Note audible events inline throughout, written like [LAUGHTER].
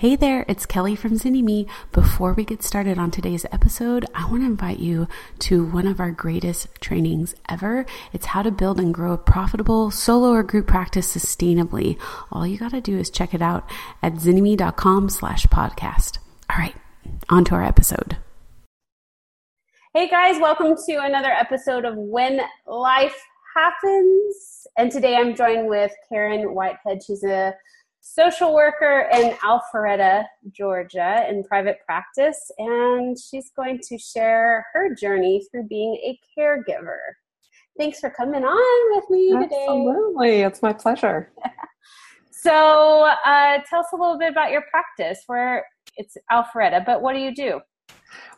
Hey there, it's Kelly from Zynnyme. Before we get started on today's episode, I want to invite you to one of our greatest trainings ever. It's how to build and grow a profitable solo or group practice sustainably. All you got to do is check it out at zynnyme.com slash podcast. All right, on to our episode. Hey guys, welcome to another episode of When Life Happens. And today I'm joined with Karen Whitehead. She's a social worker in Alpharetta, Georgia, in private practice, and she's going to share her journey through being a caregiver. Thanks for coming on with me today. Absolutely, it's my pleasure. [LAUGHS] so, uh, tell us a little bit about your practice. Where it's Alpharetta, but what do you do?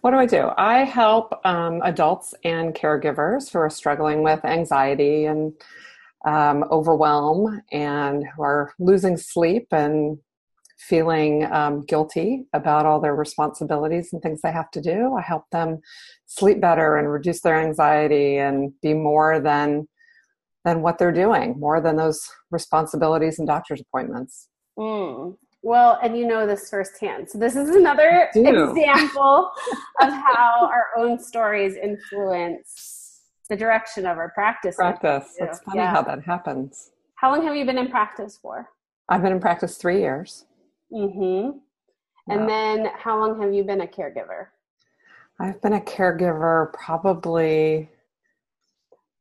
What do I do? I help um, adults and caregivers who are struggling with anxiety and um, overwhelm and who are losing sleep and feeling um, guilty about all their responsibilities and things they have to do. I help them sleep better and reduce their anxiety and be more than than what they're doing, more than those responsibilities and doctor's appointments. Mm. Well, and you know this firsthand. So this is another example of how our own stories influence the direction of our practice. Practice. It's funny yeah. how that happens. How long have you been in practice for? I've been in practice three years. Mm-hmm. And yeah. then how long have you been a caregiver? I've been a caregiver probably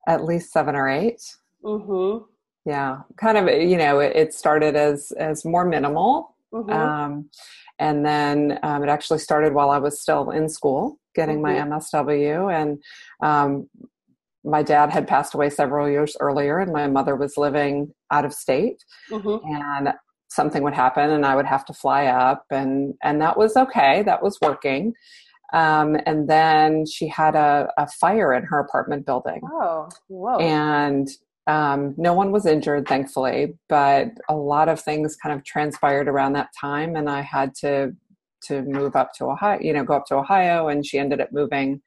at least seven or 8 Mm-hmm. Yeah, kind of. You know, it, it started as as more minimal, mm-hmm. um, and then um, it actually started while I was still in school, getting my MSW, mm-hmm. and um, my dad had passed away several years earlier and my mother was living out of state. Mm-hmm. and something would happen and i would have to fly up and and that was okay that was working. Um, and then she had a, a, fire in her apartment building. Oh whoa. And um, no one was injured thankfully but a lot of things kind of transpired around that time and i had to to move up to ohio you know go up to ohio and she ended up moving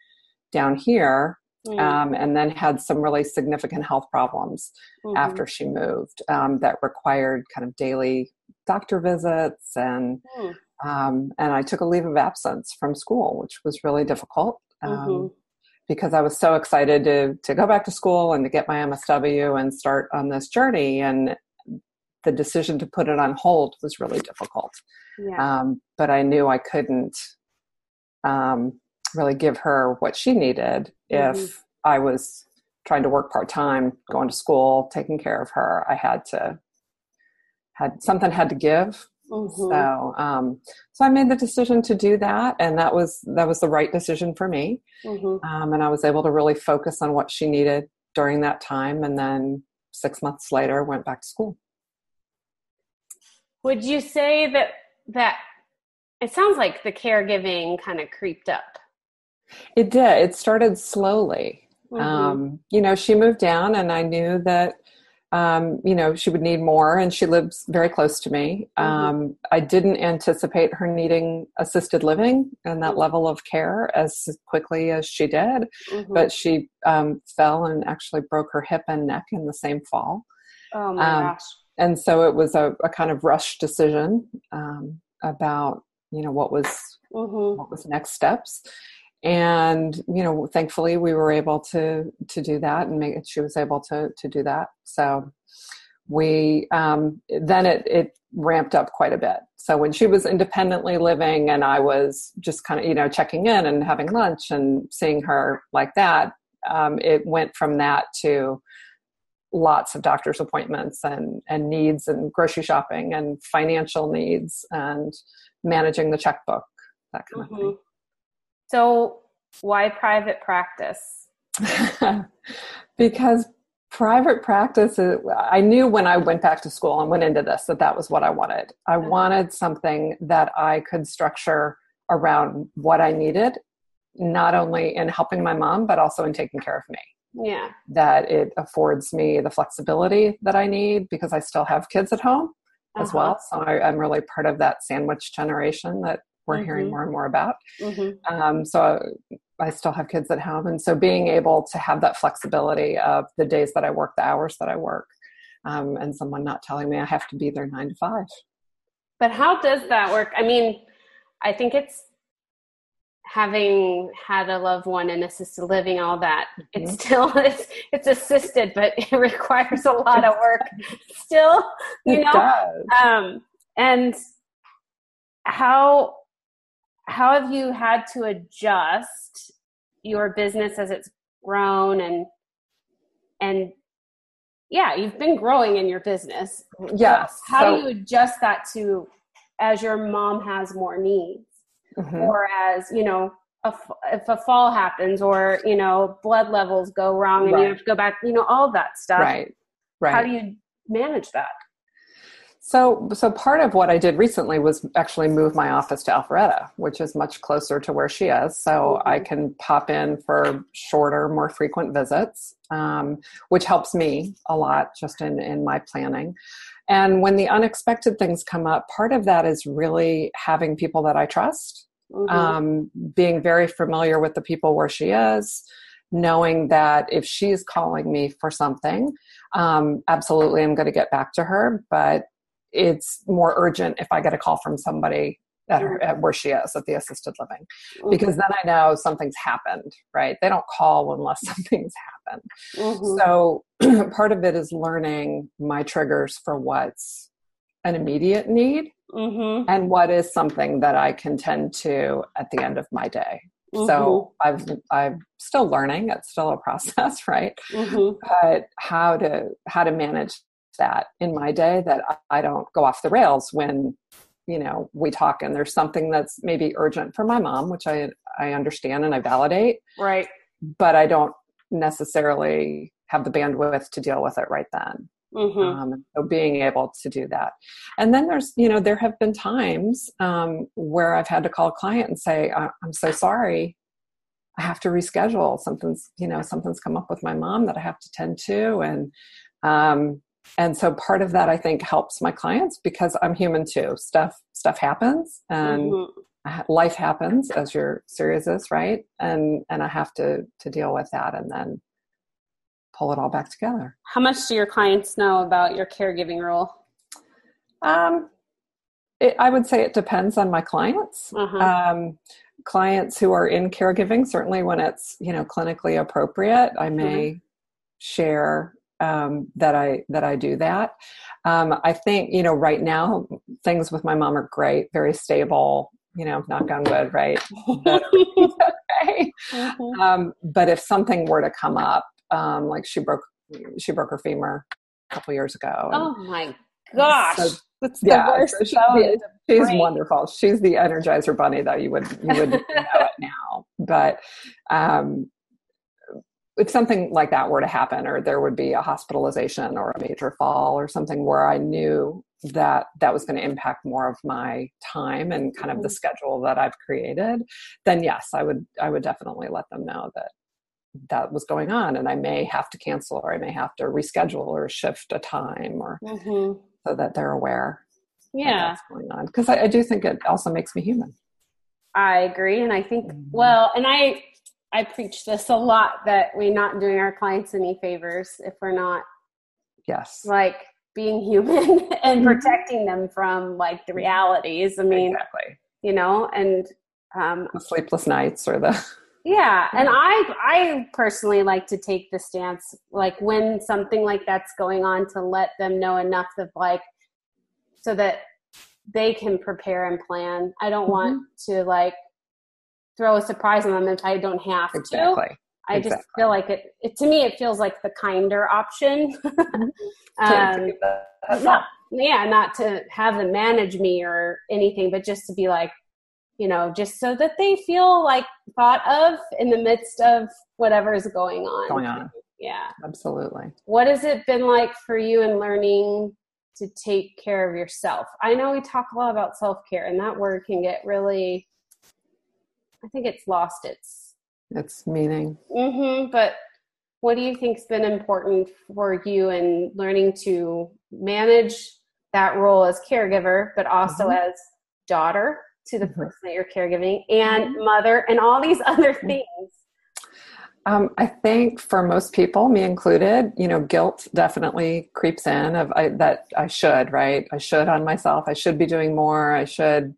down here Mm. Um, and then had some really significant health problems mm-hmm. after she moved um, that required kind of daily doctor visits and mm. um, and I took a leave of absence from school, which was really difficult um, mm-hmm. because I was so excited to to go back to school and to get my MSW and start on this journey and the decision to put it on hold was really difficult. Yeah. Um, but I knew I couldn't um, really give her what she needed mm-hmm. if I was trying to work part time, going to school, taking care of her. I had to had something had to give. Mm-hmm. So um, so I made the decision to do that, and that was that was the right decision for me. Mm-hmm. Um, and I was able to really focus on what she needed during that time, and then six months later went back to school. Would you say that that it sounds like the caregiving kind of creeped up it did. It started slowly. Mm-hmm. Um, you know, she moved down, and I knew that, um, you know, she would need more, and she lives very close to me. Mm-hmm. Um, I didn't anticipate her needing assisted living and that mm-hmm. level of care as quickly as she did, mm-hmm. but she um, fell and actually broke her hip and neck in the same fall. Oh my um, gosh. And so it was a, a kind of rush decision um, about, you know, what was mm-hmm. what was next steps and you know thankfully we were able to to do that and make she was able to to do that. So we um, then it it ramped up quite a bit. So when she was independently living and i was just kind of you know checking in and having lunch and seeing her like that um, it went from that to lots of doctor's appointments and and needs and grocery shopping and financial needs and managing the checkbook that kind mm-hmm. of thing so, why private practice? [LAUGHS] because private practice is, i knew when i went back to school and went into this that that was what i wanted i uh-huh. wanted something that i could structure around what i needed not only in helping my mom but also in taking care of me yeah that it affords me the flexibility that i need because i still have kids at home uh-huh. as well so I, i'm really part of that sandwich generation that we're mm-hmm. hearing more and more about. Mm-hmm. Um, so I still have kids at home, and so being able to have that flexibility of the days that I work, the hours that I work, um, and someone not telling me I have to be there nine to five. But how does that work? I mean, I think it's having had a loved one in assisted living all that mm-hmm. it's still [LAUGHS] it's it's assisted but it [LAUGHS] requires a lot of work still you it know does. um and how how have you had to adjust your business as it's grown and and yeah you've been growing in your business. Yes how so, do you adjust that to as your mom has more needs? Mm-hmm. or as you know a, if a fall happens or you know blood levels go wrong and right. you have to go back you know all that stuff. Right. Right. How do you manage that so, so part of what I did recently was actually move my office to Alpharetta, which is much closer to where she is. So mm-hmm. I can pop in for shorter, more frequent visits, um, which helps me a lot just in, in my planning. And when the unexpected things come up, part of that is really having people that I trust, mm-hmm. um, being very familiar with the people where she is, knowing that if she's calling me for something, um, absolutely I'm going to get back to her. But it's more urgent if I get a call from somebody at, her, at where she is at the assisted living mm-hmm. because then I know something's happened, right? They don't call unless [LAUGHS] something's happened. Mm-hmm. So [CLEARS THROAT] part of it is learning my triggers for what's an immediate need mm-hmm. and what is something that I can tend to at the end of my day. So mm-hmm. I've I'm still learning. It's still a [LAUGHS] process, right? Mm-hmm. But how to how to manage that in my day that I don't go off the rails when you know we talk and there's something that's maybe urgent for my mom which i i understand and i validate. Right. But i don't necessarily have the bandwidth to deal with it right then. Mm-hmm. um, so being able to do that. And then there's you know there have been times um, where i've had to call a client and say i'm so sorry. I have to reschedule. Something's you know something's come up with my mom that i have to tend to. And um, and so part of that i think helps my clients because i'm human too stuff stuff happens and mm-hmm. life happens as your series is right and and i have to to deal with that and then pull it all back together how much do your clients know about your caregiving role um it, i would say it depends on my clients uh-huh. um clients who are in caregiving certainly when it's you know clinically appropriate i may mm-hmm. share um, that I that I do that. Um, I think you know right now things with my mom are great, very stable. You know, knock on wood, right? okay. [LAUGHS] Mm-hmm. [LAUGHS] Um, but if something were to come up, um, like she broke she broke her femur a couple years ago. oh my gosh. So, that's the yeah, worst. So she's, she's wonderful. She's the Energizer Bunny, though. You would you would [LAUGHS] know it now, but um, if something like that were to happen or there would be a hospitalization or a major fall or something where i knew that that was going to impact more of my time and kind of the mm-hmm. schedule that i've created then yes i would i would definitely let them know that that was going on and i may have to cancel or i may have to reschedule or shift a time or mm-hmm. so that they're aware yeah that's going on because I, I, do think it also makes me human i agree and i think mm-hmm. well and i I preach this a lot that we're not doing our clients any favors if we're not yes like being human [LAUGHS] and mm-hmm. protecting them from like the realities. I mean, exactly. you know, and um, the sleepless nights or the [LAUGHS] yeah, and I I personally like to take the stance like when something like that's going on to let them know enough of like so that they can prepare and plan. I don't mm-hmm. want to like throw a surprise on them if I don't have exactly. to. I exactly. just feel like it, it, To me, it feels like the kinder option. [LAUGHS] um, not, yeah, not to have them manage me or anything, but just to be like, you know, just so that they feel like thought of in the midst of whatever is going on. Going on. Yeah, absolutely. What has it been like for you in learning to take care of yourself? I know we talk a lot about self care, and that word can get really I think it's lost its its meaning. Mm-hmm, but what do you think's been important for you in learning to manage that role as caregiver, but also mm-hmm. as daughter to the mm-hmm. person that you're caregiving and mm-hmm. mother and all these [LAUGHS] other things? Um, I think for most people, me included, you know, guilt definitely creeps in of I, that I should, right? I should on myself. I should be doing more. I should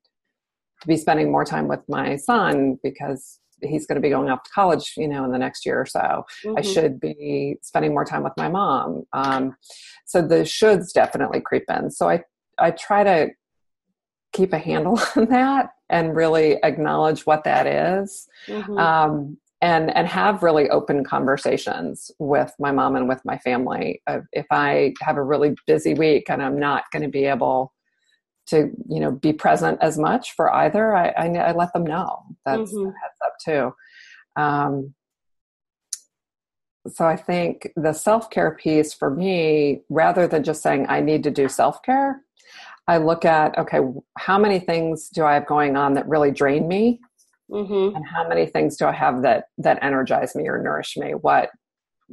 be spending more time with my son because he's going to be going off to college, you know, in the next year or so. Mm-hmm. I should be spending more time with my mom. Um, so the shoulds definitely creep in. So I I try to keep a handle [LAUGHS] on that and really acknowledge what that is. Mm-hmm. Um, and and have really open conversations with my mom and with my family if i have a really busy week and i'm not going to be able to you know be present as much for either i i, I let them know that's mm-hmm. heads up too. Um, so i think the self-care piece for me rather than just saying i need to do self-care i look at okay how many things do i have going on that really drain me? Mm-hmm. and how many things do i have that that energize me or nourish me? What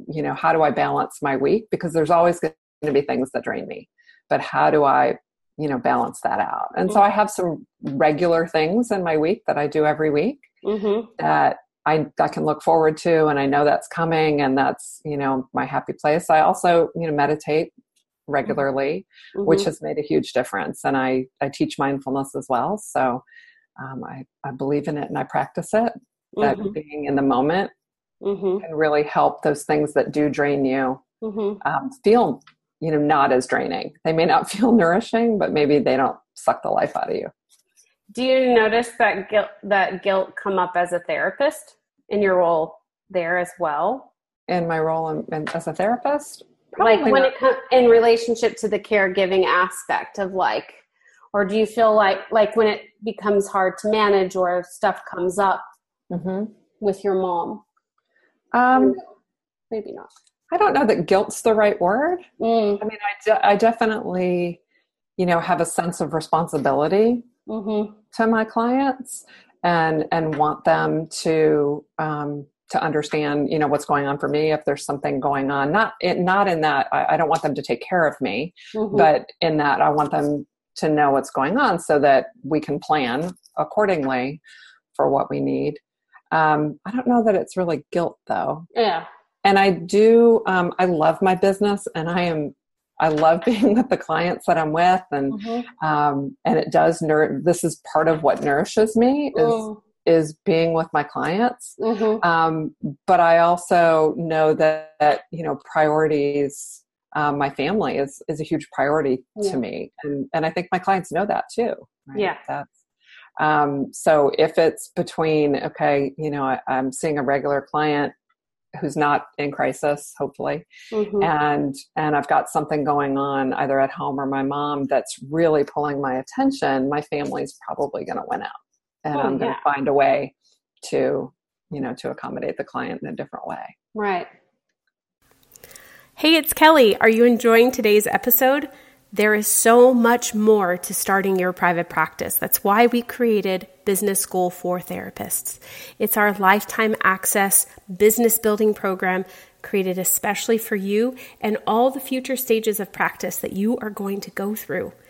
you know how do i balance my week? Because there's always going to be things that drain me. But how do i you know balance that out and mm-hmm. so i have some regular things in my week that i do every week mm-hmm. that I, I can look forward to and i know that's coming and that's you know my happy place i also you know meditate regularly mm-hmm. which has made a huge difference and i i teach mindfulness as well so um, I, I believe in it and I practice it. That mm-hmm. being in the moment mm-hmm. can really help those things that do drain you mm-hmm. um, feel, you know, not as draining. They may not [LAUGHS] feel nourishing, but maybe they don't suck the life out of you. Do you notice that guilt that guilt come up as a therapist in your role there as well? In my role in, in, as a therapist, Probably like when not. it comes in relationship to the caregiving aspect of like or do you feel like like when it becomes hard to manage or stuff comes up mm-hmm. with your mom um, maybe not i don't know that guilt's the right word mm. i mean I, de- I definitely you know have a sense of responsibility mm-hmm. to my clients and and want them to um, to understand you know what's going on for me if there's something going on not it, not in that I, I, don't want them to take care of me mm-hmm. but in that i want them to know what's going on so that we can plan accordingly for what we need. Um, I don't know that it's really guilt though. Yeah. And I do, um, I love my business and I am, I love [LAUGHS] being with the clients that I'm with and, mm-hmm. um, and it does, nour- this is part of what nourishes me is, mm. is being with my clients. Mm-hmm. Um, but I also know that, that, you know, priorities, um, my family is is a huge priority yeah. to me, and and I think my clients know that too. Right? Yeah, that's um, so if it's between okay, you know, I, am seeing a regular client who's not in crisis, hopefully, mm-hmm. and and I've got something going on either at home or my mom that's really pulling my attention. My family's probably going to win out, and oh, I'm going to yeah. find a way to you know to accommodate the client in a different way. Right. Hey, it's Kelly. Are you enjoying today's episode? There is so much more to starting your private practice. That's why we created Business School for Therapists. It's our lifetime access business building program created especially for you and all the future stages of practice that you are going to go through.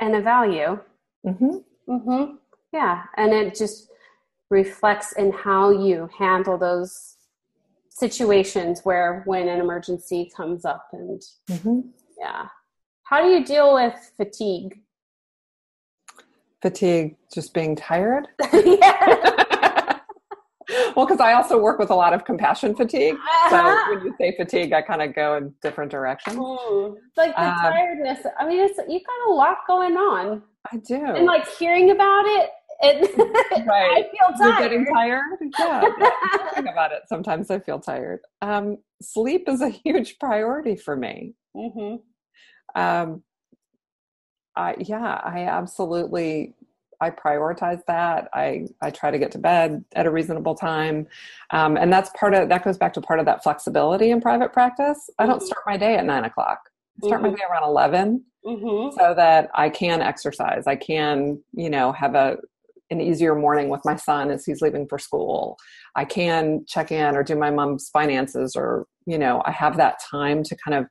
And a value. Mm-hmm. Mm-hmm. Yeah. And it just reflects in how you handle those situations where when an emergency comes up and mm-hmm. yeah how do you deal with fatigue fatigue just being tired [LAUGHS] [LAUGHS] yeah well, because I also work with a lot of compassion fatigue. Uh-huh. So when you say fatigue, I kind of go in different directions. Mm. Like the um, tiredness. I mean, it's you got a lot going on. I do. And like hearing about it, it [LAUGHS] right. I feel tired. You're getting tired. Yeah. yeah. [LAUGHS] Thinking about it, sometimes I feel tired. Um, sleep is a huge priority for me. Mm-hmm. Um, I, yeah, I absolutely I prioritize that. I I try to get to bed at a reasonable time, um, and that's part of that goes back to part of that flexibility in private practice. I don't mm-hmm. start my day at nine o'clock. I start mm-hmm. my day around 11 mm-hmm. so that I can exercise. I can you know have a an easier morning with my son as he's leaving for school. I can check in or do my mom's finances, or you know I have that time to kind of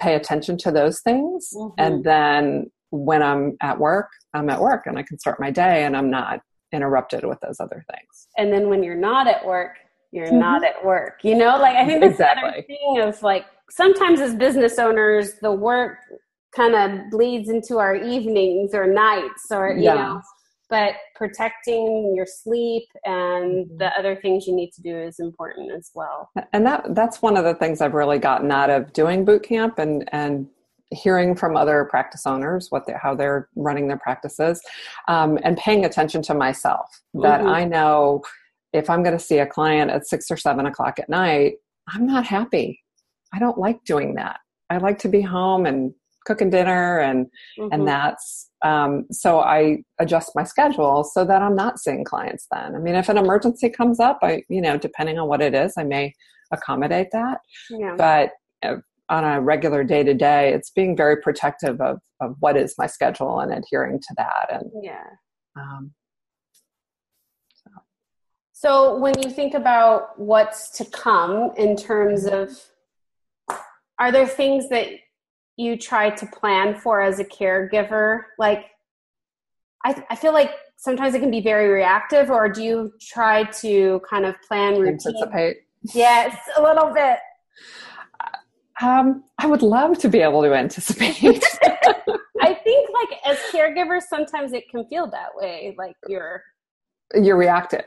pay attention to those things, mm-hmm. and then when I'm at work, I'm at work and I can start my day and I'm not interrupted with those other things. And then when you're not at work, you're mm-hmm. not at work. You know, like I think that's exactly. the other thing of like sometimes as business owners, the work kind of bleeds into our evenings or nights or you yeah. know but protecting your sleep and mm-hmm. the other things you need to do is important as well and that that's one of the things i've really gotten out of doing boot camp and and hearing from other practice owners what they, how they're running their practices um, and paying attention to myself that mm-hmm. i know if i'm going to see a client at six or seven o'clock at night i'm not happy i don't like doing that i like to be home and cooking dinner and mm-hmm. and that's um, so i adjust my schedule so that i'm not seeing clients then i mean if an emergency comes up i you know depending on what it is i may accommodate that yeah. but uh, on a regular day to day, it's being very protective of, of what is my schedule and adhering to that. And yeah. Um, so. so when you think about what's to come in terms of, are there things that you try to plan for as a caregiver? Like, I, I feel like sometimes it can be very reactive, or do you try to kind of plan routine? Anticipate. Yes, a little bit. Um, I would love to be able to anticipate. [LAUGHS] I think, like as caregivers, sometimes it can feel that way. Like you're you're reactive.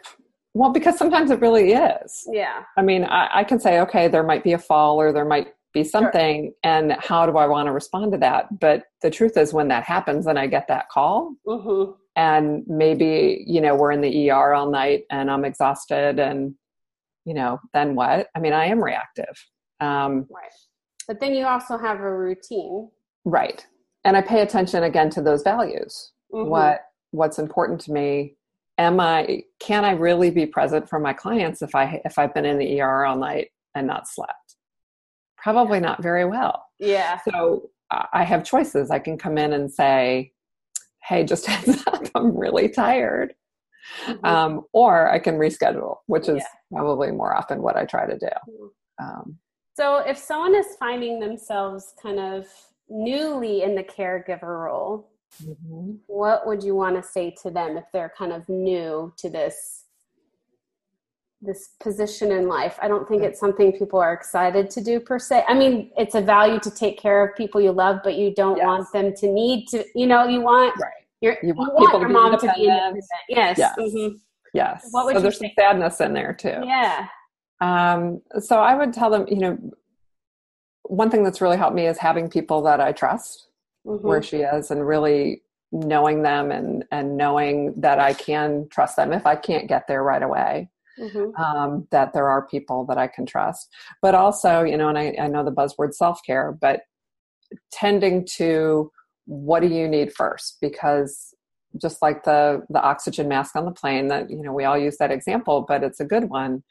Well, because sometimes it really is. Yeah. I mean, I, I can say, okay, there might be a fall or there might be something, sure. and how do I want to respond to that? But the truth is, when that happens, and I get that call, mm-hmm. and maybe you know we're in the ER all night, and I'm exhausted, and you know, then what? I mean, I am reactive. Um, right but then you also have a routine. Right. And I pay attention again to those values. Mm-hmm. What what's important to me? Am I can I really be present for my clients if I if I've been in the ER all night and not slept? Probably not very well. Yeah. So I have choices. I can come in and say, "Hey, just [LAUGHS] heads up, I'm really tired." Mm-hmm. Um, or I can reschedule, which is yeah. probably more often what I try to do. Mm-hmm. Um, so, if someone is finding themselves kind of newly in the caregiver role, mm-hmm. what would you want to say to them if they're kind of new to this this position in life? I don't think it's something people are excited to do per se. I mean, it's a value to take care of people you love, but you don't yes. want them to need to. You know, you want right. Your, you want, you want your mom to be independent. Yes. Yes. Mm-hmm. yes. What would so there's some sadness in there too. Yeah. Um, so I would tell them, you know, one thing that's really helped me is having people that I trust mm-hmm. where she is and really knowing them and and knowing that I can trust them if I can't get there right away. Mm-hmm. Um, that there are people that I can trust, but also, you know, and I, I know the buzzword self care, but tending to what do you need first? Because just like the the oxygen mask on the plane, that you know, we all use that example, but it's a good one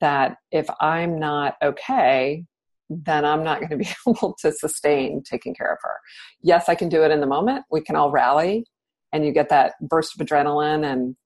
that if I'm not okay, then I'm not going to be [LAUGHS] able to sustain taking care of her. Yes, I can do it in the moment. We can all rally and you get that burst of adrenaline and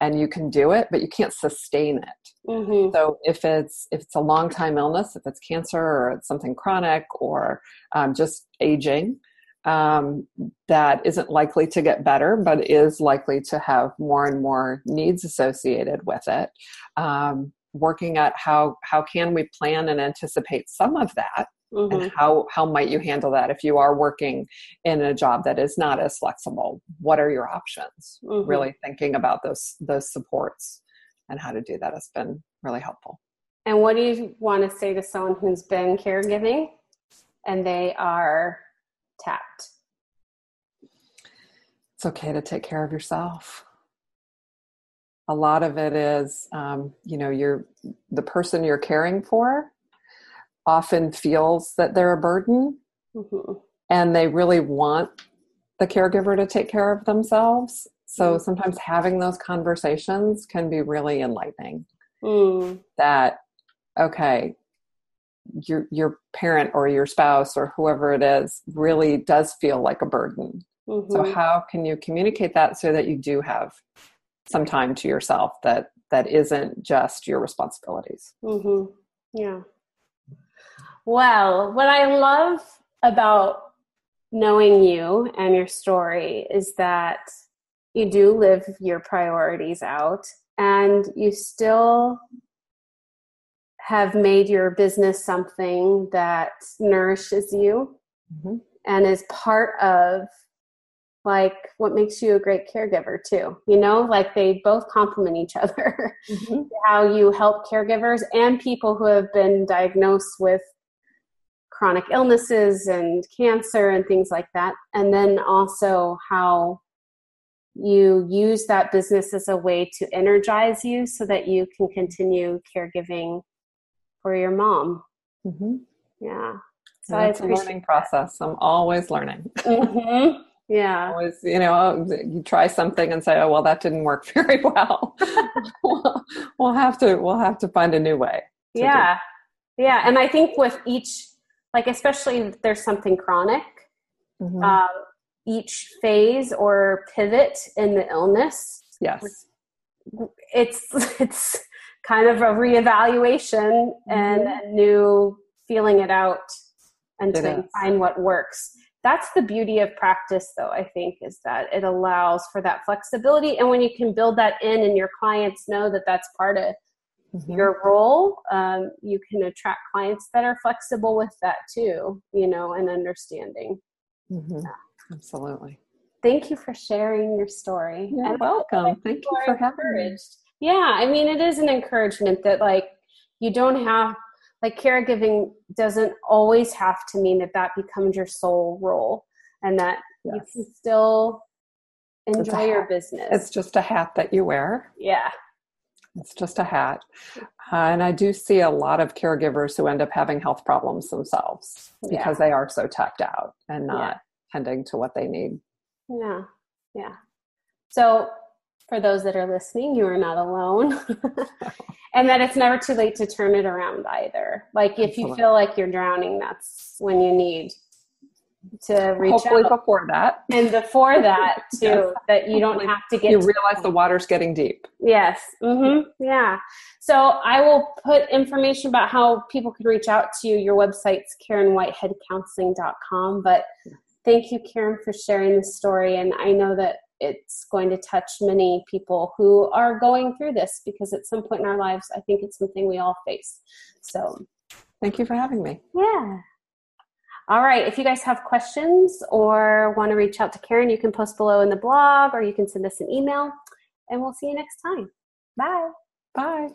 and you can do it, but you can't sustain it. Mm-hmm. So if it's if it's a long time illness, if it's cancer or it's something chronic or um, just aging, um, that isn't likely to get better, but is likely to have more and more needs associated with it. Um, working at how how can we plan and anticipate some of that mm-hmm. and how how might you handle that if you are working in a job that is not as flexible? What are your options? Mm-hmm. really thinking about those those supports and how to do that has been really helpful. And what do you want to say to someone who's been caregiving and they are tapped? It's okay to take care of yourself a lot of it is um, you know you're the person you're caring for often feels that they're a burden mm-hmm. and they really want the caregiver to take care of themselves So mm. sometimes having those conversations can be really enlightening. Mm. That okay, your your parent or your spouse or whoever it is really does feel like a burden. Mm-hmm. So how can you communicate that so that you do have some time to yourself that that isn't just your responsibilities? Mm-hmm. Yeah. Well, what I love about knowing you and your story is that you do live your priorities out and you still have made your business something that nourishes you mm-hmm. and is part of like what makes you a great caregiver too you know like they both complement each other [LAUGHS] mm-hmm. how you help caregivers and people who have been diagnosed with chronic illnesses and cancer and things like that and then also how you use that business as a way to energize you so that you can continue caregiving for your mom. Mm-hmm. Yeah. So it's a learning process. I'm always learning. Mm-hmm. Yeah. always, you know, you try something and say, "Oh, well, that didn't work [LAUGHS] very well." we'll, [LAUGHS] we'll have to we'll have to find a new way. Yeah. Yeah, and I think with each, like especially if there's something chronic, mm-hmm. um, each phase or pivot in the illness. Yes. It's it's kind of a reevaluation mm-hmm. and a new feeling it out until you find what works. That's the beauty of practice, though, I think, is that it allows for that flexibility. And when you can build that in and your clients know that that's part of mm-hmm. your role, um, you can attract clients that are flexible with that too, you know, and understanding. Mm-hmm. Yeah. Absolutely. Thank you for sharing your story. You're and welcome. Thank you for having me yeah i mean it is an encouragement that like you don't have like caregiving doesn't always have to mean that that becomes your sole role and that yes. you can still enjoy your business. It's just a hat that you wear. Yeah. It's just a hat. Uh, and i do see a lot of caregivers who end up having health problems themselves because yeah. they are so tapped out and not yeah. tending to what they need. Yeah. Yeah. So for those that are listening, you are not alone. [LAUGHS] and that it's never too late to turn it around either. Like if Absolutely. you feel like you're drowning, that's when you need to reach Hopefully out. before that. And before that [LAUGHS] too, yes. that you don't have to get You realize the water's getting deep. Yes. Mm-hmm. Yeah. So I will put information about how people can reach out to you. Your website's KarenWhiteheadCounseling.com. But thank you, Karen, for sharing the story. And I know that it's going to touch many people who are going through this because at some point in our lives, I think it's something we all face. So, thank you for having me. Yeah. All right. If you guys have questions or want to reach out to Karen, you can post below in the blog or you can send us an email. And we'll see you next time. Bye. Bye.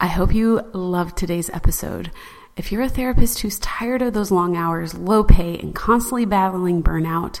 I hope you loved today's episode. If you're a therapist who's tired of those long hours, low pay, and constantly battling burnout,